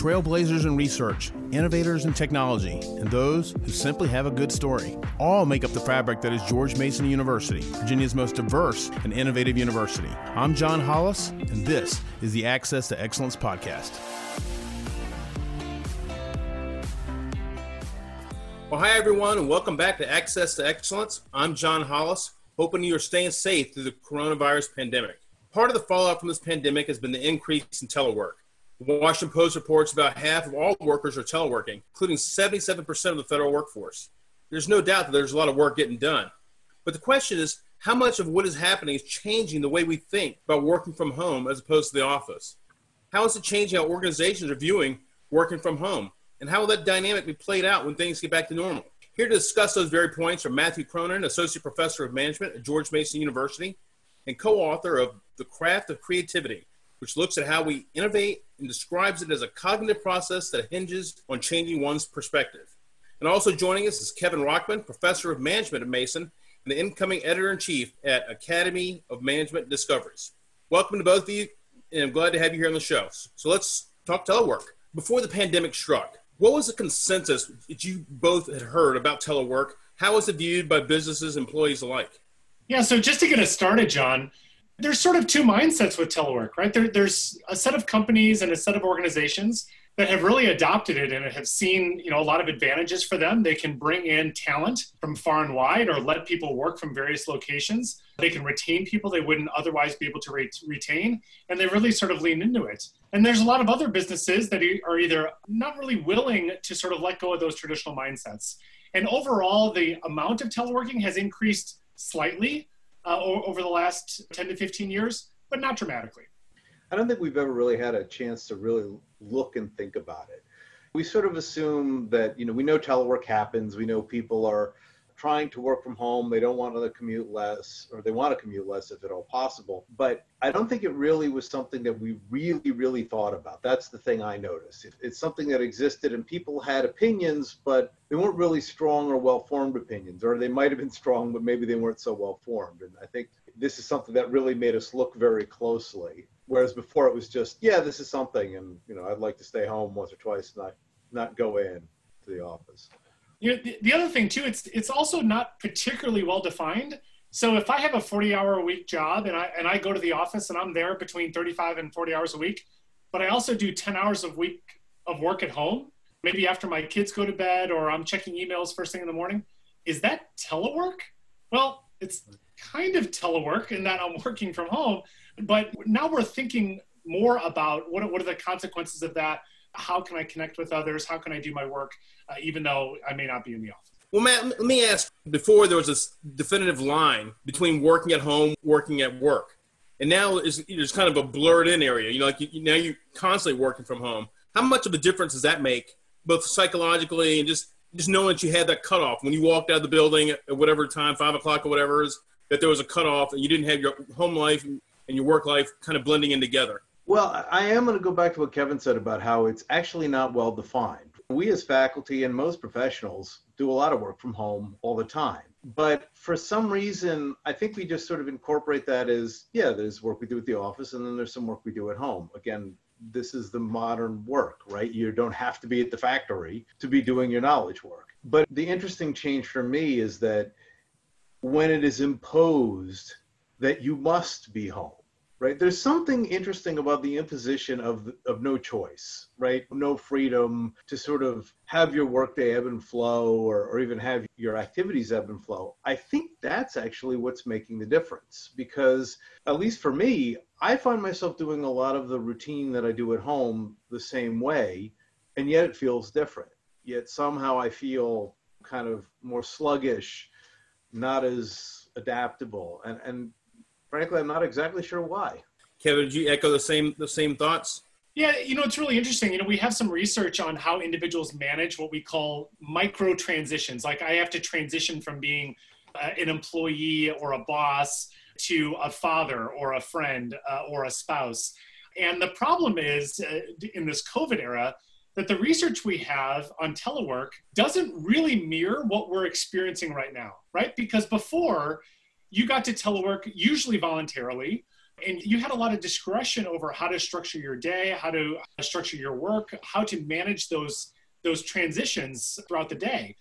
trailblazers in research, innovators in technology, and those who simply have a good story. All make up the fabric that is George Mason University, Virginia's most diverse and innovative university. I'm John Hollis, and this is the Access to Excellence podcast. Well, hi, everyone, and welcome back to Access to Excellence. I'm John Hollis, hoping you are staying safe through the coronavirus pandemic. Part of the fallout from this pandemic has been the increase in telework. The Washington Post reports about half of all workers are teleworking, including 77% of the federal workforce. There's no doubt that there's a lot of work getting done. But the question is, how much of what is happening is changing the way we think about working from home as opposed to the office? How is it changing how organizations are viewing working from home? And how will that dynamic be played out when things get back to normal? Here to discuss those very points are Matthew Cronin, Associate Professor of Management at George Mason University and co author of The Craft of Creativity, which looks at how we innovate and describes it as a cognitive process that hinges on changing one's perspective. And also joining us is Kevin Rockmann, Professor of Management at Mason and the incoming Editor in Chief at Academy of Management Discoveries. Welcome to both of you, and I'm glad to have you here on the show. So let's talk telework. Before the pandemic struck, what was the consensus that you both had heard about telework? How was it viewed by businesses, employees alike? Yeah, so just to get us started, John, there's sort of two mindsets with telework, right? There, there's a set of companies and a set of organizations that have really adopted it and have seen you know a lot of advantages for them. They can bring in talent from far and wide or let people work from various locations. They can retain people they wouldn't otherwise be able to re- retain and they really sort of lean into it. And there's a lot of other businesses that are either not really willing to sort of let go of those traditional mindsets. And overall the amount of teleworking has increased slightly uh, over the last 10 to 15 years, but not dramatically. I don't think we've ever really had a chance to really look and think about it. We sort of assume that, you know, we know telework happens, we know people are trying to work from home. They don't want to commute less, or they want to commute less if at all possible. But I don't think it really was something that we really, really thought about. That's the thing I noticed. It's something that existed, and people had opinions, but they weren't really strong or well formed opinions, or they might have been strong, but maybe they weren't so well formed. And I think this is something that really made us look very closely. Whereas before it was just, yeah, this is something, and you know, I'd like to stay home once or twice, not not go in to the office. You know, the, the other thing too, it's it's also not particularly well defined. So if I have a 40 hour a week job and I and I go to the office and I'm there between 35 and 40 hours a week, but I also do 10 hours a week of work at home, maybe after my kids go to bed or I'm checking emails first thing in the morning, is that telework? Well, it's kind of telework in that I'm working from home, but now we're thinking more about what, what are the consequences of that how can I connect with others? How can I do my work, uh, even though I may not be in the office? Well, Matt, let me ask before there was this definitive line between working at home, working at work. And now there's kind of a blurred in area. You know, like you, now you're constantly working from home. How much of a difference does that make, both psychologically and just just knowing that you had that cutoff when you walked out of the building at whatever time, five o'clock or whatever is, that there was a cutoff and you didn't have your home life and your work life kind of blending in together? Well, I am going to go back to what Kevin said about how it's actually not well defined. We, as faculty and most professionals, do a lot of work from home all the time. But for some reason, I think we just sort of incorporate that as yeah, there's work we do at the office, and then there's some work we do at home. Again, this is the modern work, right? You don't have to be at the factory to be doing your knowledge work. But the interesting change for me is that when it is imposed that you must be home, right? There's something interesting about the imposition of of no choice right? No freedom to sort of have your workday ebb and flow or, or even have your activities ebb and flow. I think that's actually what's making the difference because at least for me i find myself doing a lot of the routine that i do at home the same way and yet it feels different. Yet somehow i feel kind of more sluggish not as adaptable. And and frankly, I'm not exactly sure why. Kevin, did you echo the same the same thoughts? Yeah, you know, it's really interesting. You know, we have some research on how individuals manage what we call micro transitions. Like I have to transition from being uh, an employee or a boss to a father or a friend uh, or a spouse. And the problem is uh, in this COVID era that the research we have on telework doesn't really mirror what we're experiencing right now, right? Because before you got to telework usually voluntarily and you had a lot of discretion over how to structure your day, how to uh, structure your work, how to manage those those transitions throughout the day.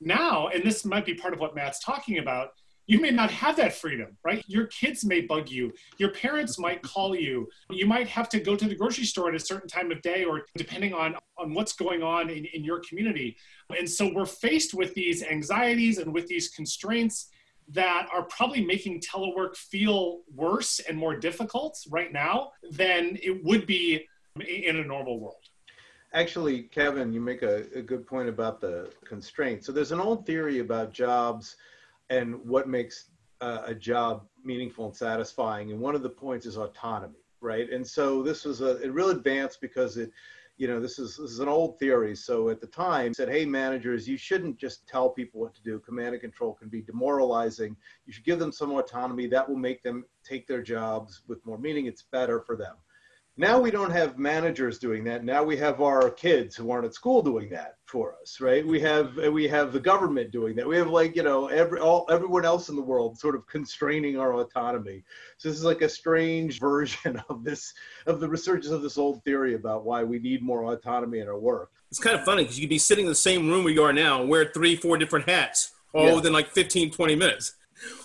Now, and this might be part of what Matt's talking about, you may not have that freedom, right? Your kids may bug you. Your parents might call you. You might have to go to the grocery store at a certain time of day or depending on, on what's going on in, in your community. And so we're faced with these anxieties and with these constraints that are probably making telework feel worse and more difficult right now than it would be in a normal world. Actually, Kevin, you make a, a good point about the constraints. So there's an old theory about jobs and what makes uh, a job meaningful and satisfying. And one of the points is autonomy, right? And so this was a it real advance because it, you know, this is this is an old theory. So at the time, said, hey, managers, you shouldn't just tell people what to do. Command and control can be demoralizing. You should give them some autonomy. That will make them take their jobs with more meaning. It's better for them. Now we don't have managers doing that. Now we have our kids who aren't at school doing that for us, right? We have we have the government doing that. We have like you know every all everyone else in the world sort of constraining our autonomy. So this is like a strange version of this of the resurgence of this old theory about why we need more autonomy in our work. It's kind of funny because you could be sitting in the same room where you are now and wear three, four different hats all yeah. within like 15, 20 minutes.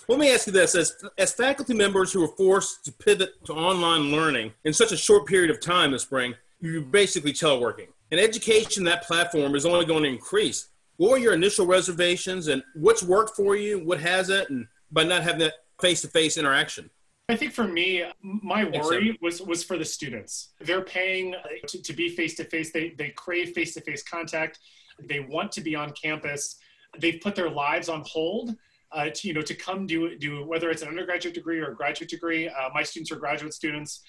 Let me ask you this: as, as faculty members who are forced to pivot to online learning in such a short period of time this spring, you're basically teleworking. And education, that platform is only going to increase. What were your initial reservations, and what's worked for you? What hasn't, and by not having that face-to-face interaction? I think for me, my worry was was for the students. They're paying uh, to, to be face to face. They they crave face to face contact. They want to be on campus. They've put their lives on hold uh, to you know to come do do whether it's an undergraduate degree or a graduate degree. Uh, my students are graduate students,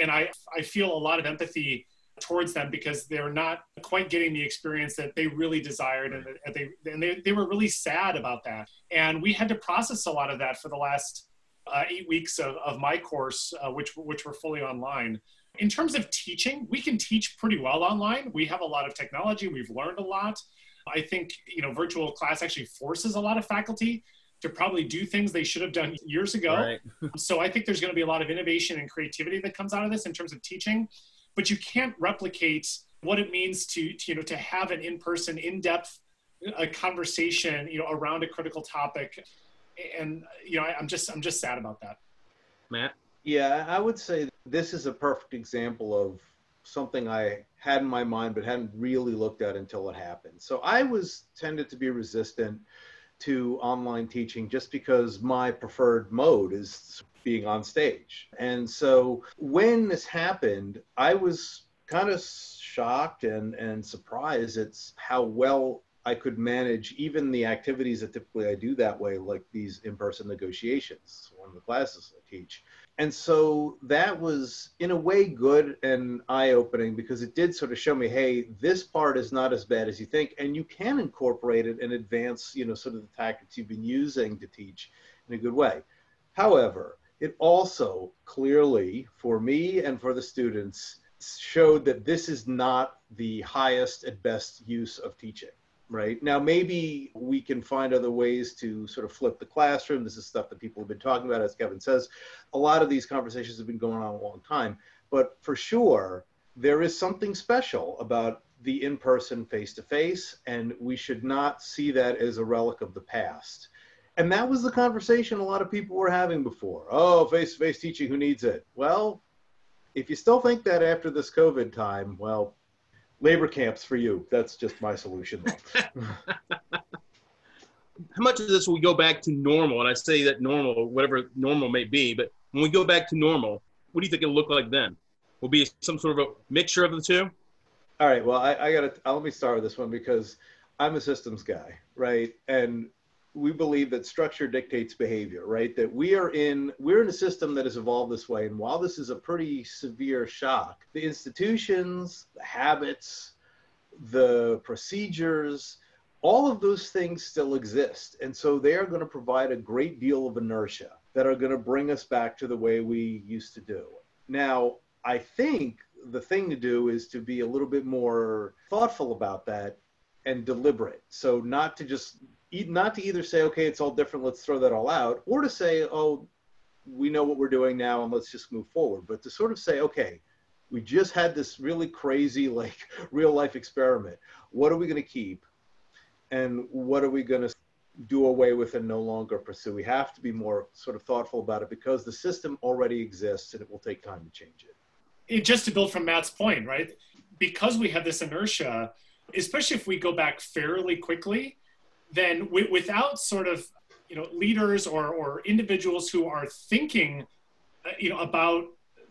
and I I feel a lot of empathy towards them because they're not quite getting the experience that they really desired and, and they and they, they were really sad about that. And we had to process a lot of that for the last uh, eight weeks of, of my course uh, which which were fully online. In terms of teaching we can teach pretty well online. We have a lot of technology. We've learned a lot. I think you know virtual class actually forces a lot of faculty to probably do things they should have done years ago. Right. so I think there's going to be a lot of innovation and creativity that comes out of this in terms of teaching, but you can't replicate what it means to, to you know to have an in-person, in-depth a conversation you know around a critical topic and you know I, i'm just i'm just sad about that matt yeah i would say this is a perfect example of something i had in my mind but hadn't really looked at until it happened so i was tended to be resistant to online teaching just because my preferred mode is being on stage. And so when this happened, I was kind of shocked and, and surprised at how well I could manage even the activities that typically I do that way, like these in person negotiations, one of the classes I teach and so that was in a way good and eye-opening because it did sort of show me hey this part is not as bad as you think. And you can incorporate it and advance you know sort of the tactics you've been using to teach in a good way. However it also clearly for me and for the students showed that this is not the highest and best use of teaching right? Now maybe we can find other ways to sort of flip the classroom. This is stuff that people have been talking about as kevin says. A lot of these conversations have been going on a long time but for sure there is something special about the in-person face-to-face and we should not see that as a relic of the past. And that was the conversation a lot of people were having before. Oh face-to-face teaching who needs it? Well if you still think that after this covid time well labor camps for you. That's just my solution. How much of this will go back to normal? And I say that normal, whatever normal may be, but when we go back to normal, what do you think it'll look like then? Will be some sort of a mixture of the two? All right. Well, I, I got to uh, let me start with this one because I'm a systems guy, right? And we believe that structure dictates behavior, right? That we are in we're in a system that has evolved this way, and while this is a pretty severe shock, the institutions, the habits, the procedures, all of those things still exist, and so they are going to provide a great deal of inertia that are going to bring us back to the way we used to do. Now, I think the thing to do is to be a little bit more thoughtful about that and deliberate. So not to just not to either say, okay, it's all different, let's throw that all out, or to say, oh, we know what we're doing now and let's just move forward. But to sort of say, okay, we just had this really crazy, like real life experiment. What are we going to keep? And what are we going to do away with and no longer pursue? We have to be more sort of thoughtful about it because the system already exists and it will take time to change it. just to build from Matt's point, right? Because we have this inertia, especially if we go back fairly quickly, then w- without sort of you know leaders or or individuals who are thinking uh, you know about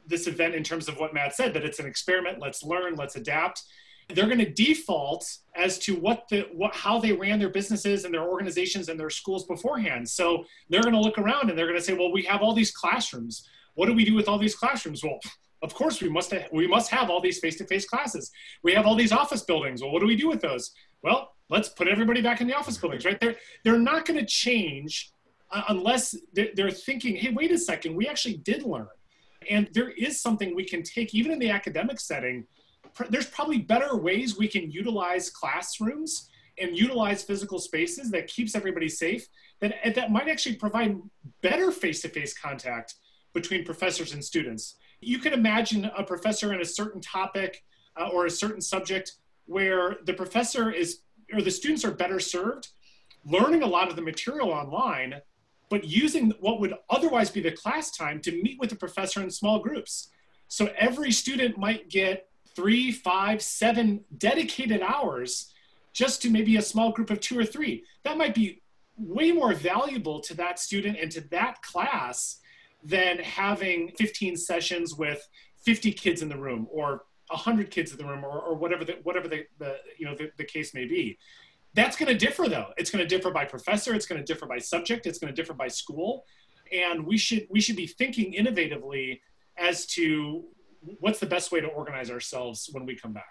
this event in terms of what Matt said that it's an experiment let's learn let's adapt they're going to default as to what the what how they ran their businesses and their organizations and their schools beforehand. So they're going to look around and they're going to say well we have all these classrooms. What do we do with all these classrooms? Well of course we must we must have all these face-to-face classes. We have all these office buildings. Well what do we do with those? Well let's put everybody back in the office buildings right? They're they're not going to change uh, unless they're, they're thinking hey wait a second we actually did learn. And there is something we can take even in the academic setting pr- there's probably better ways we can utilize classrooms and utilize physical spaces that keeps everybody safe that that might actually provide better face-to-face contact between professors and students. You can imagine a professor in a certain topic uh, or a certain subject where the professor is or the students are better served learning a lot of the material online but using what would otherwise be the class time to meet with the professor in small groups. So every student might get three five seven dedicated hours just to maybe a small group of two or three. That might be way more valuable to that student and to that class than having 15 sessions with 50 kids in the room or 100 kids in the room or, or whatever the whatever the, the you know the, the case may be. That's going to differ though. It's going to differ by professor. It's going to differ by subject. It's going to differ by school. And we should we should be thinking innovatively as to what's the best way to organize ourselves when we come back.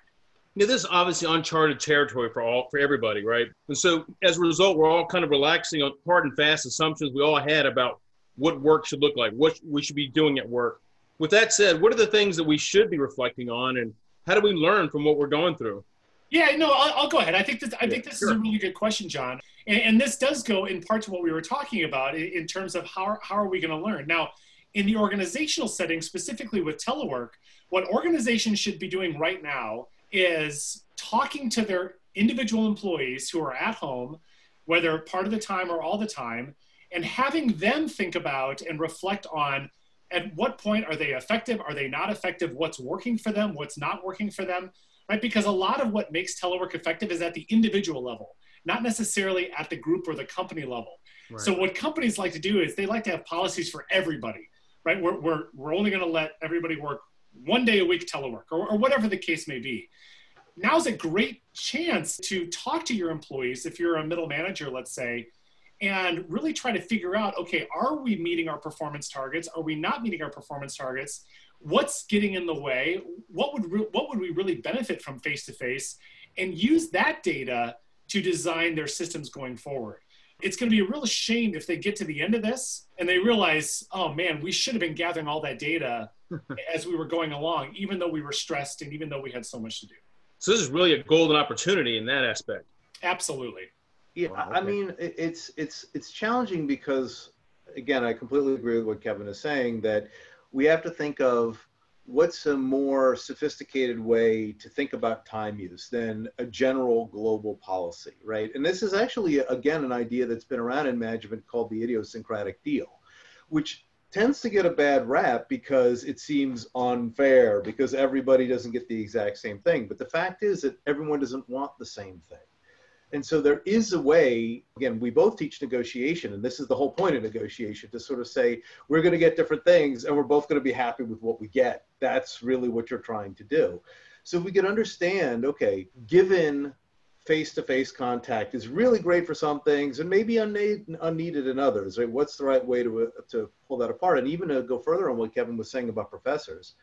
Know, this is obviously uncharted territory for all for everybody, right? And so as a result, we're all kind of relaxing on hard and fast assumptions we all had about what work should look like, what we should be doing at work. With that said, what are the things that we should be reflecting on, and how do we learn from what we're going through? Yeah, no, I'll, I'll go ahead. I think this, I Yeah, think this sure. is a really good question, John. And, and this does go in part to what we were talking about in, in terms of how, how are we going to learn. Now, in the organizational setting, specifically with telework, what organizations should be doing right now is talking to their individual employees who are at home, whether part of the time or all the time, and having them think about and reflect on at what point are they effective, are they not effective, what's working for them, what's not working for them, right? Because a lot of what makes telework effective is at the individual level, not necessarily at the group or the company level. So what companies like to do is they like to have policies for everybody, right? We're, we're, we're only going to let everybody work one day a week telework or, or whatever the case may be. Now's a great chance to talk to your employees if you're a middle manager, let's say, and really try to figure out, okay, are we meeting our performance targets? Are we not meeting our performance targets? What's getting in the way? What would re- what would we really benefit from face to face? And use that data to design their systems going forward it's going to be a real shame if they get to the end of this and they realize, oh man, we should have been gathering all that data as we were going along, even though we were stressed and even though we had so much to do. So this is really a golden opportunity in that aspect. Absolutely. Yeah, Wow, I mean, it's it's it's challenging because, again, I completely agree with what Kevin is saying that we have to think of what's a more sophisticated way to think about time use than a general global policy, right? And this is actually again an idea that's been around in management called the idiosyncratic deal, which tends to get a bad rap because it seems unfair because everybody doesn't get the exact same thing. But the fact is that everyone doesn't want the same thing. And so there is a way, again, we both teach negotiation, and this is the whole point of negotiation to sort of say, we're going to get different things and we're both going to be happy with what we get. That's really what you're trying to do. So we can understand, okay, given face to face contact is really great for some things and maybe unneeded, unneeded in others, right? What's the right way to, uh, to pull that apart? And even to go further on what Kevin was saying about professors,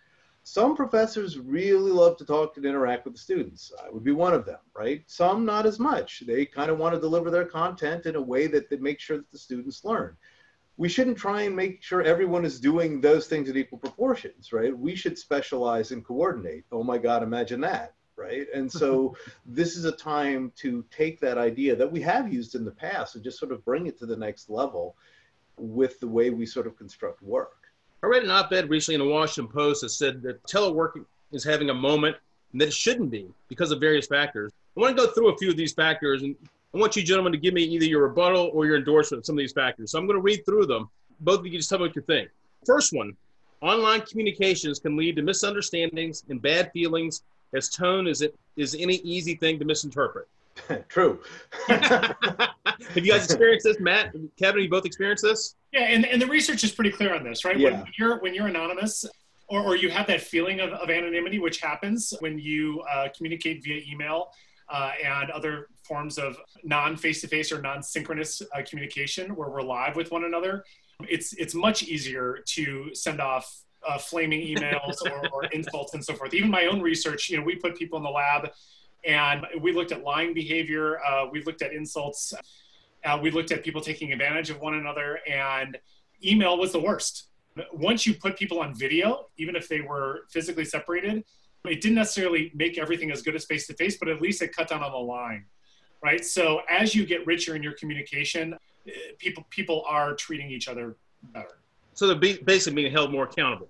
some professors really love to talk and interact with the students. I would be one of them, right? Some not as much. They kind of want to deliver their content in a way that they make sure that the students learn. We shouldn't try and make sure everyone is doing those things in equal proportions, right? We should specialize and coordinate. Oh my God, imagine that, right? And so this is a time to take that idea that we have used in the past and just sort of bring it to the next level with the way we sort of construct work. I read an op ed recently in the Washington Post that said that teleworking is having a moment and that it shouldn't be because of various factors. I want to go through a few of these factors and I want you gentlemen to give me either your rebuttal or your endorsement of some of these factors. So I'm going to read through them. Both of you just tell me what you think. First one online communications can lead to misunderstandings and bad feelings as tone is it is any easy thing to misinterpret. True. Have you guys experienced this, Matt? Kevin, you both experienced this? Yeah, and, and the research is pretty clear on this, right? Yeah. When you're when you're anonymous, or, or you have that feeling of, of anonymity, which happens when you uh, communicate via email uh, and other forms of non face-to-face or non-synchronous uh, communication, where we're live with one another. It's it's much easier to send off uh, flaming emails or, or insults and so forth. Even my own research, you know, we put people in the lab and we looked at lying behavior. Uh, we looked at insults. Uh, we looked at people taking advantage of one another, and email was the worst. Once you put people on video, even if they were physically separated, it didn't necessarily make everything as good as face to face, but at least it cut down on the line, right? So as you get richer in your communication, eh, people people are treating each other better. So they're basically being held more accountable.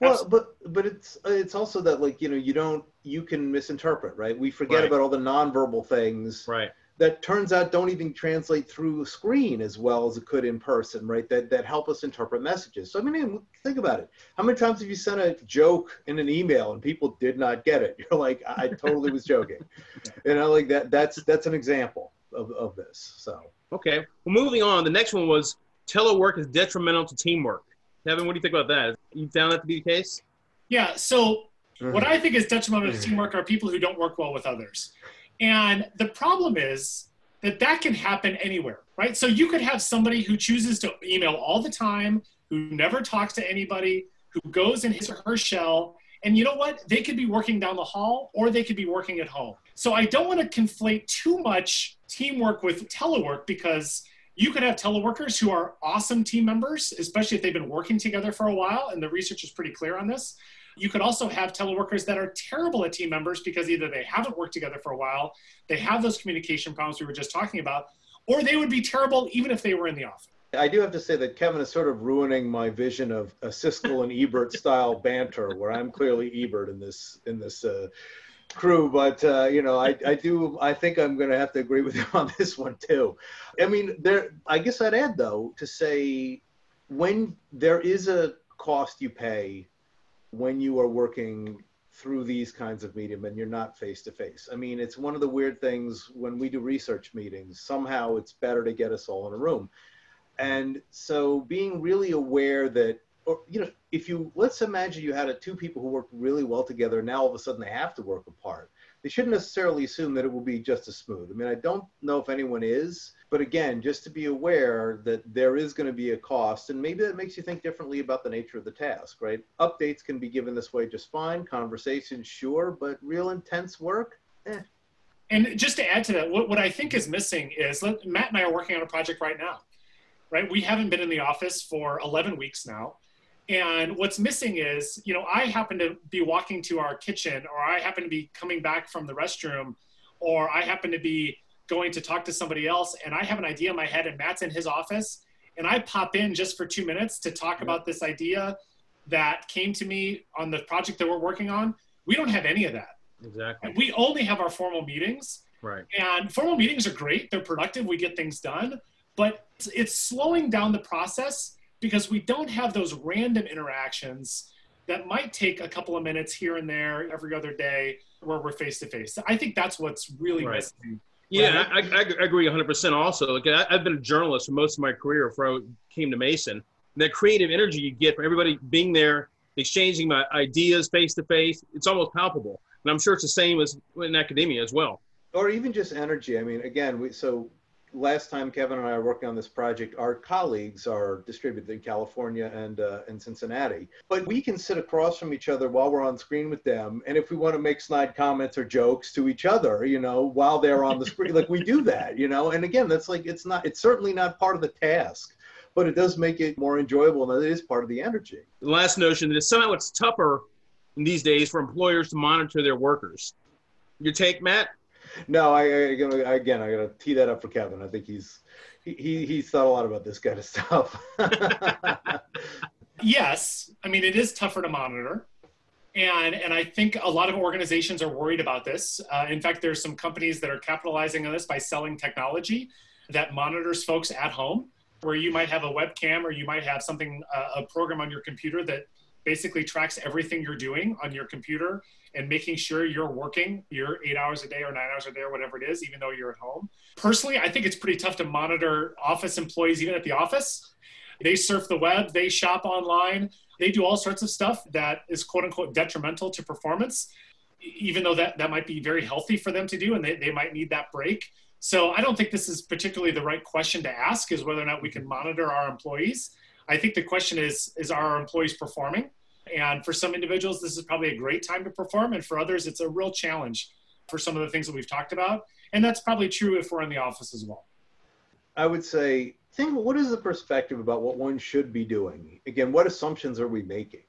Well, but but it's it's also that like you know you don't you can misinterpret right. We forget Right. about all the nonverbal things Right. that turns out don't even translate through a screen as well as it could in person, right? That that help us interpret messages. So I mean, think about it. How many times have you sent a joke in an email and people did not get it? You're like, I totally was joking. You know, like that. That's that's an example of of this. So Okay. Well, moving on. The next one was telework is detrimental to teamwork. Kevin, what do you think about that? You found that to be the case? Yeah. So Mm-hmm. what I think is detrimental to teamwork are people who don't work well with others. And the problem is that that can happen anywhere, right? So you could have somebody who chooses to email all the time, who never talks to anybody, who goes in his or her shell. And you know what? They could be working down the hall or they could be working at home. So I don't want to conflate too much teamwork with telework because you could have teleworkers who are awesome team members, especially if they've been working together for a while. And the research is pretty clear on this. You could also have teleworkers that are terrible at team members because either they haven't worked together for a while, they have those communication problems we were just talking about, or they would be terrible even if they were in the office. I do have to say that Kevin is sort of ruining my vision of a Siskel and Ebert style banter, where I'm clearly Ebert in this in this uh, crew. But uh, you know, I, I do I think I'm going to have to agree with you on this one too. I mean, there. I guess I'd add though to say when there is a cost you pay when you are working through these kinds of medium and you're not face to face. I mean, it's one of the weird things when we do research meetings. Somehow it's better to get us all in a room. And so being really aware that, or, you know, if you, let's imagine you had a, two people who worked really well together. Now all of a sudden they have to work apart. They shouldn't necessarily assume that it will be just as smooth. I mean, I don't know if anyone is, but again, just to be aware that there is going to be a cost, and maybe that makes you think differently about the nature of the task, right? Updates can be given this way just fine, conversations, sure, but real intense work, eh. And just to add to that, what, what I think is missing is Matt and I are working on a project right now, right? We haven't been in the office for 11 weeks now. And what's missing is, you know, I happen to be walking to our kitchen, or I happen to be coming back from the restroom, or I happen to be going to talk to somebody else, and I have an idea in my head, and Matt's in his office, and I pop in just for two minutes to talk about this idea that came to me on the project that we're working on. We don't have any of that. Exactly. We only have our formal meetings, Right. and formal meetings are great. They're productive. We get things done, but it's, it's slowing down the process because we don't have those random interactions that might take a couple of minutes here and there every other day where we're face to face. I think that's what's really Right. missing. Yeah, I, I, I agree 100% also. Like, I, I've been a journalist for most of my career before I came to Mason. And that creative energy you get from everybody being there, exchanging my ideas face to face, it's almost palpable. And I'm sure it's the same as in academia as well. or even just energy. I mean, again, we, so last time Kevin and I are working on this project, our colleagues are distributed in California and uh, and Cincinnati. But we can sit across from each other while we're on screen with them, and if we want to make snide comments or jokes to each other, you know, while they're on the screen, like we do that, you know. And again, that's like it's not, it's certainly not part of the task, but it does make it more enjoyable, and it is part of the energy. The last notion that somehow it's tougher in these days for employers to monitor their workers. Your take, Matt? No, I, I, again, I got to tee that up for Kevin. I think he's he he's thought a lot about this kind of stuff. yes, I mean it is tougher to monitor, and and I think a lot of organizations are worried about this. Uh, in fact, there's some companies that are capitalizing on this by selling technology that monitors folks at home, where you might have a webcam or you might have something uh, a program on your computer that basically tracks everything you're doing on your computer and making sure you're working your eight hours a day or nine hours a day or whatever it is, even though you're at home. Personally, I think it's pretty tough to monitor office employees even at the office. They surf the web, they shop online, they do all sorts of stuff that is quote unquote detrimental to performance, even though that, that might be very healthy for them to do and they, they might need that break. So I don't think this is particularly the right question to ask is whether or not we can monitor our employees. I think the question is, is our employees performing? And for some individuals, this is probably a great time to perform. And for others, it's a real challenge for some of the things that we've talked about. And that's probably true if we're in the office as well. I would say, think what is the perspective about what one should be doing? Again, what assumptions are we making?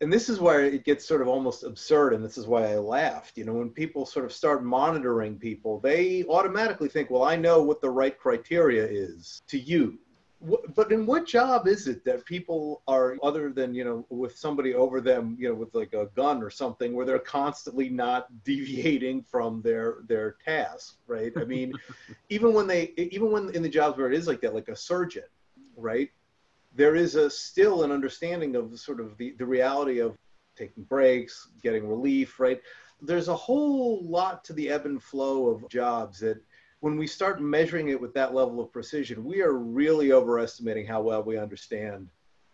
And this is where it gets sort of almost absurd. And this is why I laughed. You know, when people sort of start monitoring people, they automatically think, well, I know what the right criteria is to use but in what job is it that people are other than you know with somebody over them you know with like a gun or something where they're constantly not deviating from their their task right? I mean even when they even when in the jobs where it is like that like a surgeon right? There is a still an understanding of sort of the, the reality of taking breaks getting relief right? There's a whole lot to the ebb and flow of jobs that when we start measuring it with that level of precision, we are really overestimating how well we understand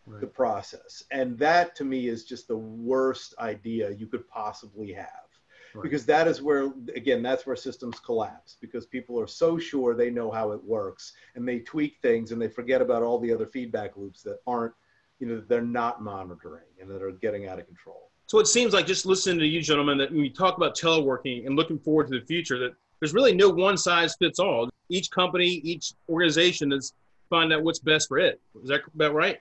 right. the process. And that to me is just the worst idea you could possibly have. Right. Because that is where, again, that's where systems collapse because people are so sure they know how it works and they tweak things and they forget about all the other feedback loops that aren't, you know, they're not monitoring and that are getting out of control. So it seems like just listening to you gentlemen that when we talk about teleworking and looking forward to the future, that there's really no one size fits all. Each company, each organization is find out what's best for it. Is that about right?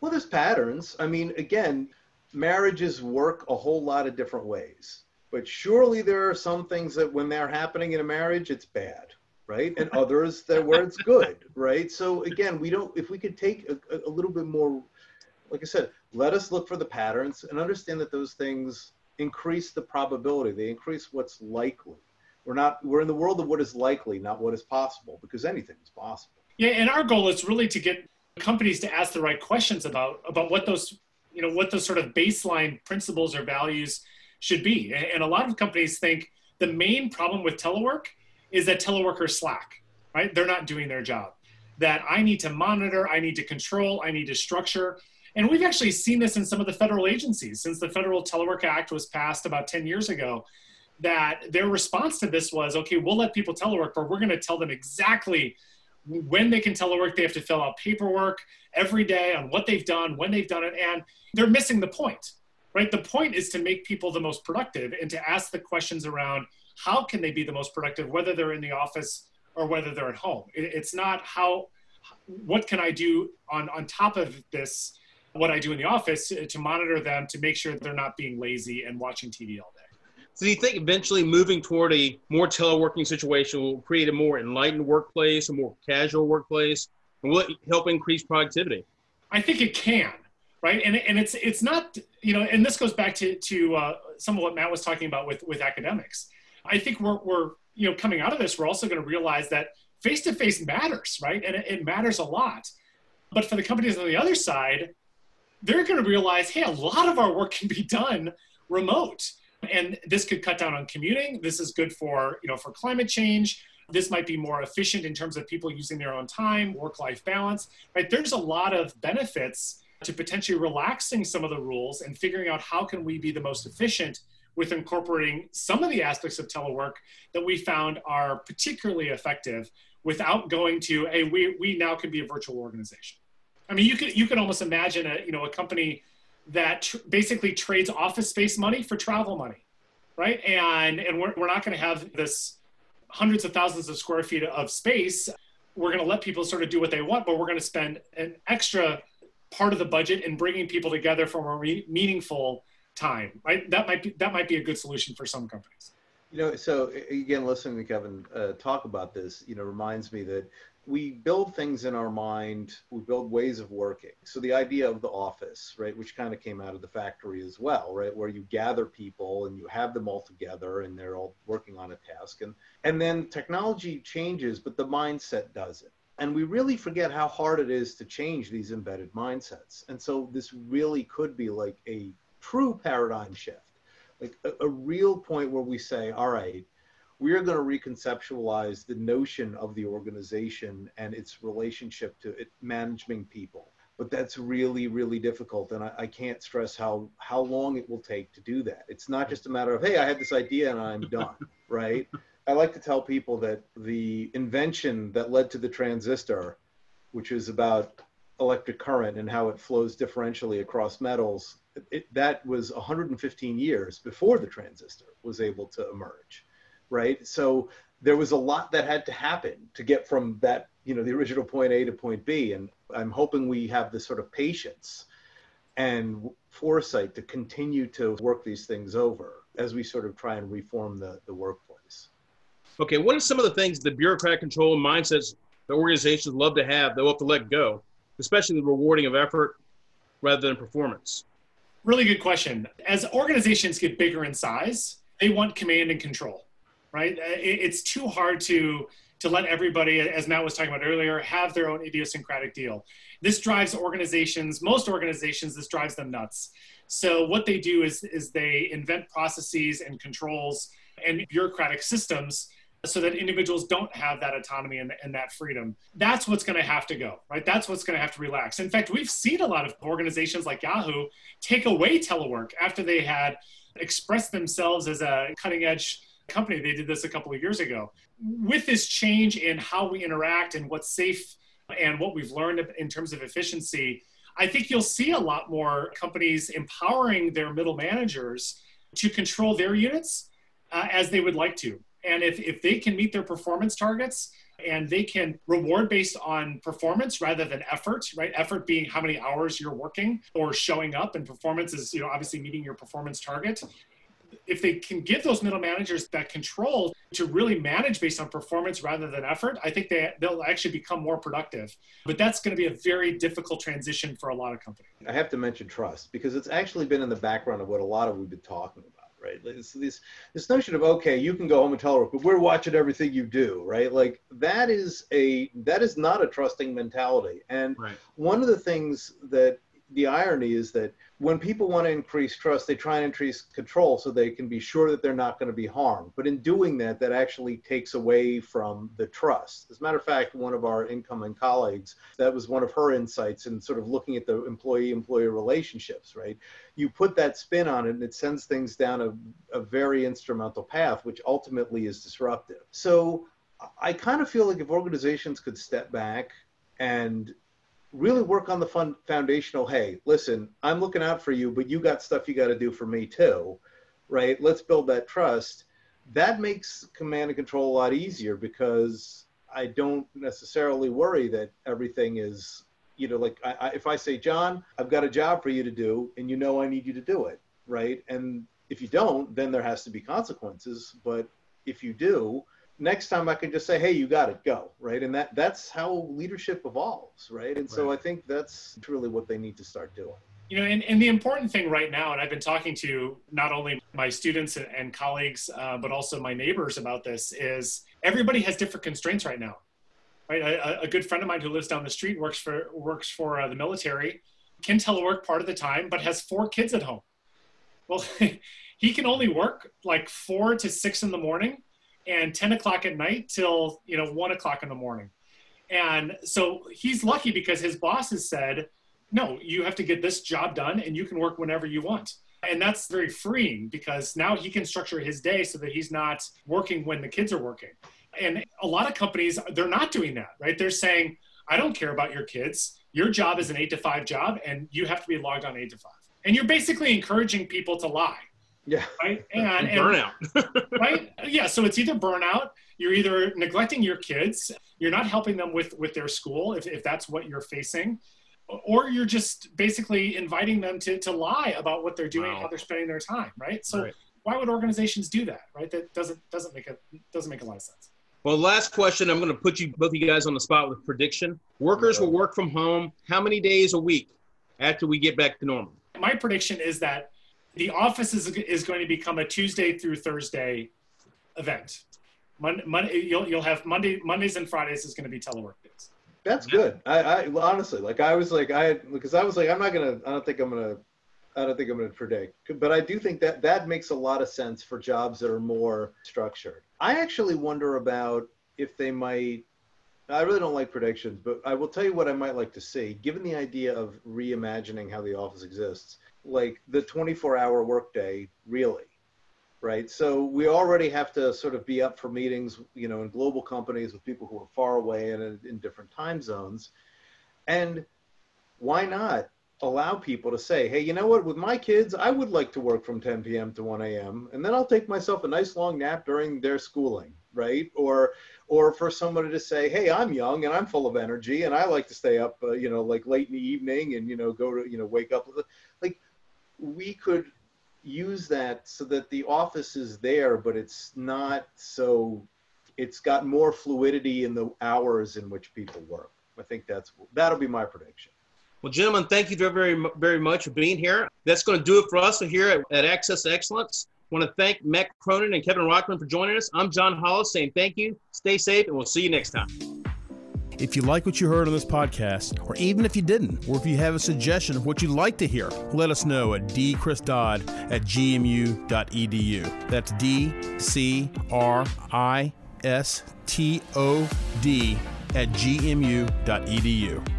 Well, there's patterns. I mean, again, marriages work a whole lot of different ways. But surely there are some things that when they're happening in a marriage, it's bad, right? And others that where it's good, right? So again, we don't. If we could take a, a little bit more, like I said, let us look for the patterns and understand that those things increase the probability. They increase what's likely we're not we're in the world of what is likely not what is possible because anything is possible. Yeah and our goal is really to get companies to ask the right questions about about what those you know what those sort of baseline principles or values should be. And a lot of companies think the main problem with telework is that teleworkers slack right? They're not doing their job. That i need to monitor i need to control i need to structure. And we've actually seen this in some of the federal agencies. Since the federal telework act was passed about 10 years ago that their response to this was okay we'll let people telework but we're going to tell them exactly when they can telework they have to fill out paperwork every day on what they've done when they've done it and they're missing the point right? The point is to make people the most productive and to ask the questions around how can they be the most productive whether they're in the office or whether they're at home. It's not how what can i do on on top of this what i do in the office to monitor them to make sure they're not being lazy and watching tv all day so do you think eventually moving toward a more teleworking situation will create a more enlightened workplace, a more casual workplace, and will it help increase productivity? I think it can, right? And and it's it's not you know, and this goes back to to uh, some of what Matt was talking about with with academics. I think we're we're you know coming out of this, we're also going to realize that face to face matters, right? And it, it matters a lot. But for the companies on the other side, they're going to realize, hey, a lot of our work can be done remote and this could cut down on commuting. This is good for, you know, for climate change. This might be more efficient in terms of people using their own time, work-life balance, right? There's a lot of benefits to potentially relaxing some of the rules and figuring out how can we be the most efficient with incorporating some of the aspects of telework that we found are particularly effective without going to a we, we now can be a virtual organization. I mean, you could you could almost imagine a you know a company that tr- basically trades office space money for travel money, right? And and we're, we're not going to have this hundreds of thousands of square feet of space. We're going to let people sort of do what they want, but we're going to spend an extra part of the budget in bringing people together for a re- meaningful time, right? That might be that might be a good solution for some companies. You know, so again, listening to Kevin uh, talk about this, you know, reminds me that we build things in our mind, we build ways of working. So the idea of the office, right, which kind of came out of the factory as well, right, where you gather people and you have them all together and they're all working on a task. And and then technology changes, but the mindset doesn't. And we really forget how hard it is to change these embedded mindsets. And so this really could be like a true paradigm shift, like a, a real point where we say, all right, we are going to reconceptualize the notion of the organization and its relationship to it managing people. But that's really, really difficult, and I, I, can't stress how how long it will take to do that. It's not just a matter of hey, I had this idea and I'm done, right? I like to tell people that the invention that led to the transistor, which is about electric current and how it flows differentially across metals, it, that was 115 years before the transistor was able to emerge right? So there was a lot that had to happen to get from that, you know, the original point A to point B. And I'm hoping we have this sort of patience and foresight to continue to work these things over as we sort of try and reform the, the workplace. Okay, what are some of the things the bureaucratic control and mindsets that organizations love to have that will have to let go, especially the rewarding of effort rather than performance? Really good question. As organizations get bigger in size, they want command and control right? Uh, it's too hard to to let everybody, as Matt was talking about earlier, have their own idiosyncratic deal. This drives organizations, most organizations, this drives them nuts. So what they do is is they invent processes and controls and bureaucratic systems so that individuals don't have that autonomy and, and that freedom. That's what's going to have to go, right? That's what's going to have to relax. In fact, we've seen a lot of organizations like Yahoo take away telework after they had expressed themselves as a cutting edge company. They did this a couple of years ago. With this change in how we interact and what's safe and what we've learned in terms of efficiency, I think you'll see a lot more companies empowering their middle managers to control their units uh, as they would like to. And if, if they can meet their performance targets and they can reward based on performance rather than effort, right? Effort being how many hours you're working or showing up, and performance is, you know, obviously meeting your performance target if they can give those middle managers that control to really manage based on performance rather than effort, I think they, they'll actually become more productive. But that's going to be a very difficult transition for a lot of companies. I have to mention trust because it's actually been in the background of what a lot of we've been talking about. Right, this, this this notion of okay, you can go home and tell telework, but we're watching everything you do. Right, like that is a that is not a trusting mentality. And right. one of the things that the irony is that when people want to increase trust, they try and increase control so they can be sure that they're not going to be harmed. But in doing that, that actually takes away from the trust. As a matter of fact, one of our incoming colleagues, that was one of her insights in sort of looking at the employee employee relationships, right? You put that spin on it and it sends things down a, a very instrumental path, which ultimately is disruptive. So I kind of feel like if organizations could step back and really work on the fun foundational hey listen i'm looking out for you but you got stuff you got to do for me too right? Let's build that trust. That makes command and control a lot easier because i don't necessarily worry that everything is you know like I, I, if i say john i've got a job for you to do and you know i need you to do it right? And if you don't then there has to be consequences. But if you do next time I can just say, "Hey, you got it, go!" Right, and that that's how leadership evolves, right? And so. I think that's really what they need to start doing. You know, and, and the important thing right now, and I've been talking to not only my students and, and colleagues, uh, but also my neighbors about this, is everybody has different constraints right now. Right, a, a good friend of mine who lives down the street works for works for uh, the military, can telework part of the time, but has four kids at home. Well, he can only work like four to six in the morning and 10 o'clock at night till you know 1 o'clock in the morning. And so he's lucky because his boss has said no you have to get this job done and you can work whenever you want. And that's very freeing because now he can structure his day so that he's not working when the kids are working. And a lot of companies they're not doing that right? They're saying i don't care about your kids. Your job is an 8 to 5 job and you have to be logged on 8 to 5 and you're basically encouraging people to lie yeah. Right. And, and burnout. right. Yeah. So it's either burnout. You're either neglecting your kids. You're not helping them with with their school if, if that's what you're facing, or you're just basically inviting them to to lie about what they're doing, wow. how they're spending their time. Right. So right. why would organizations do that? Right. That doesn't doesn't make a doesn't make a lot of sense. Well, last question. I'm going to put you both of you guys on the spot with a prediction. Workers will work from home how many days a week after we get back to normal? My prediction is that the office is, is going to become a Tuesday through Thursday event. Monday, Monday you'll, you'll have Monday, Mondays and Fridays is going to be telework days. That's good. I, I honestly, like I was like, I, because I was like, I'm not going to, I don't think I'm going to, I don't think I'm going to predict, but I do think that that makes a lot of sense for jobs that are more structured. I actually wonder about if they might. I really don't like predictions, but I will tell you what I might like to see. Given the idea of reimagining how the office exists, like the 24-hour workday, really, right? So we already have to sort of be up for meetings, you know, in global companies with people who are far away and in, different time zones, and why not allow people to say, hey, you know what, with my kids, I would like to work from 10 p.m. to 1 a.m. and then I'll take myself a nice long nap during their schooling, right? Or or for somebody to say, hey, I'm young and I'm full of energy and I like to stay up, uh, you know, like late in the evening and you know go to you know wake up. With like we could use that so that the office is there, but it's not so. It's got more fluidity in the hours in which people work. I think that's that'll be my prediction. Well, gentlemen, thank you very, very much for being here. That's going to do it for us here at, at Access Excellence. I want to thank Matt Cronin and Kevin Rockmann for joining us. I'm John Hollis saying thank you, stay safe, and we'll see you next time. If you like what you heard on this podcast, or even if you didn't, or if you have a suggestion of what you'd like to hear, let us know at dcristod at gmu.edu. That's D C R I S T O D at gmu.edu.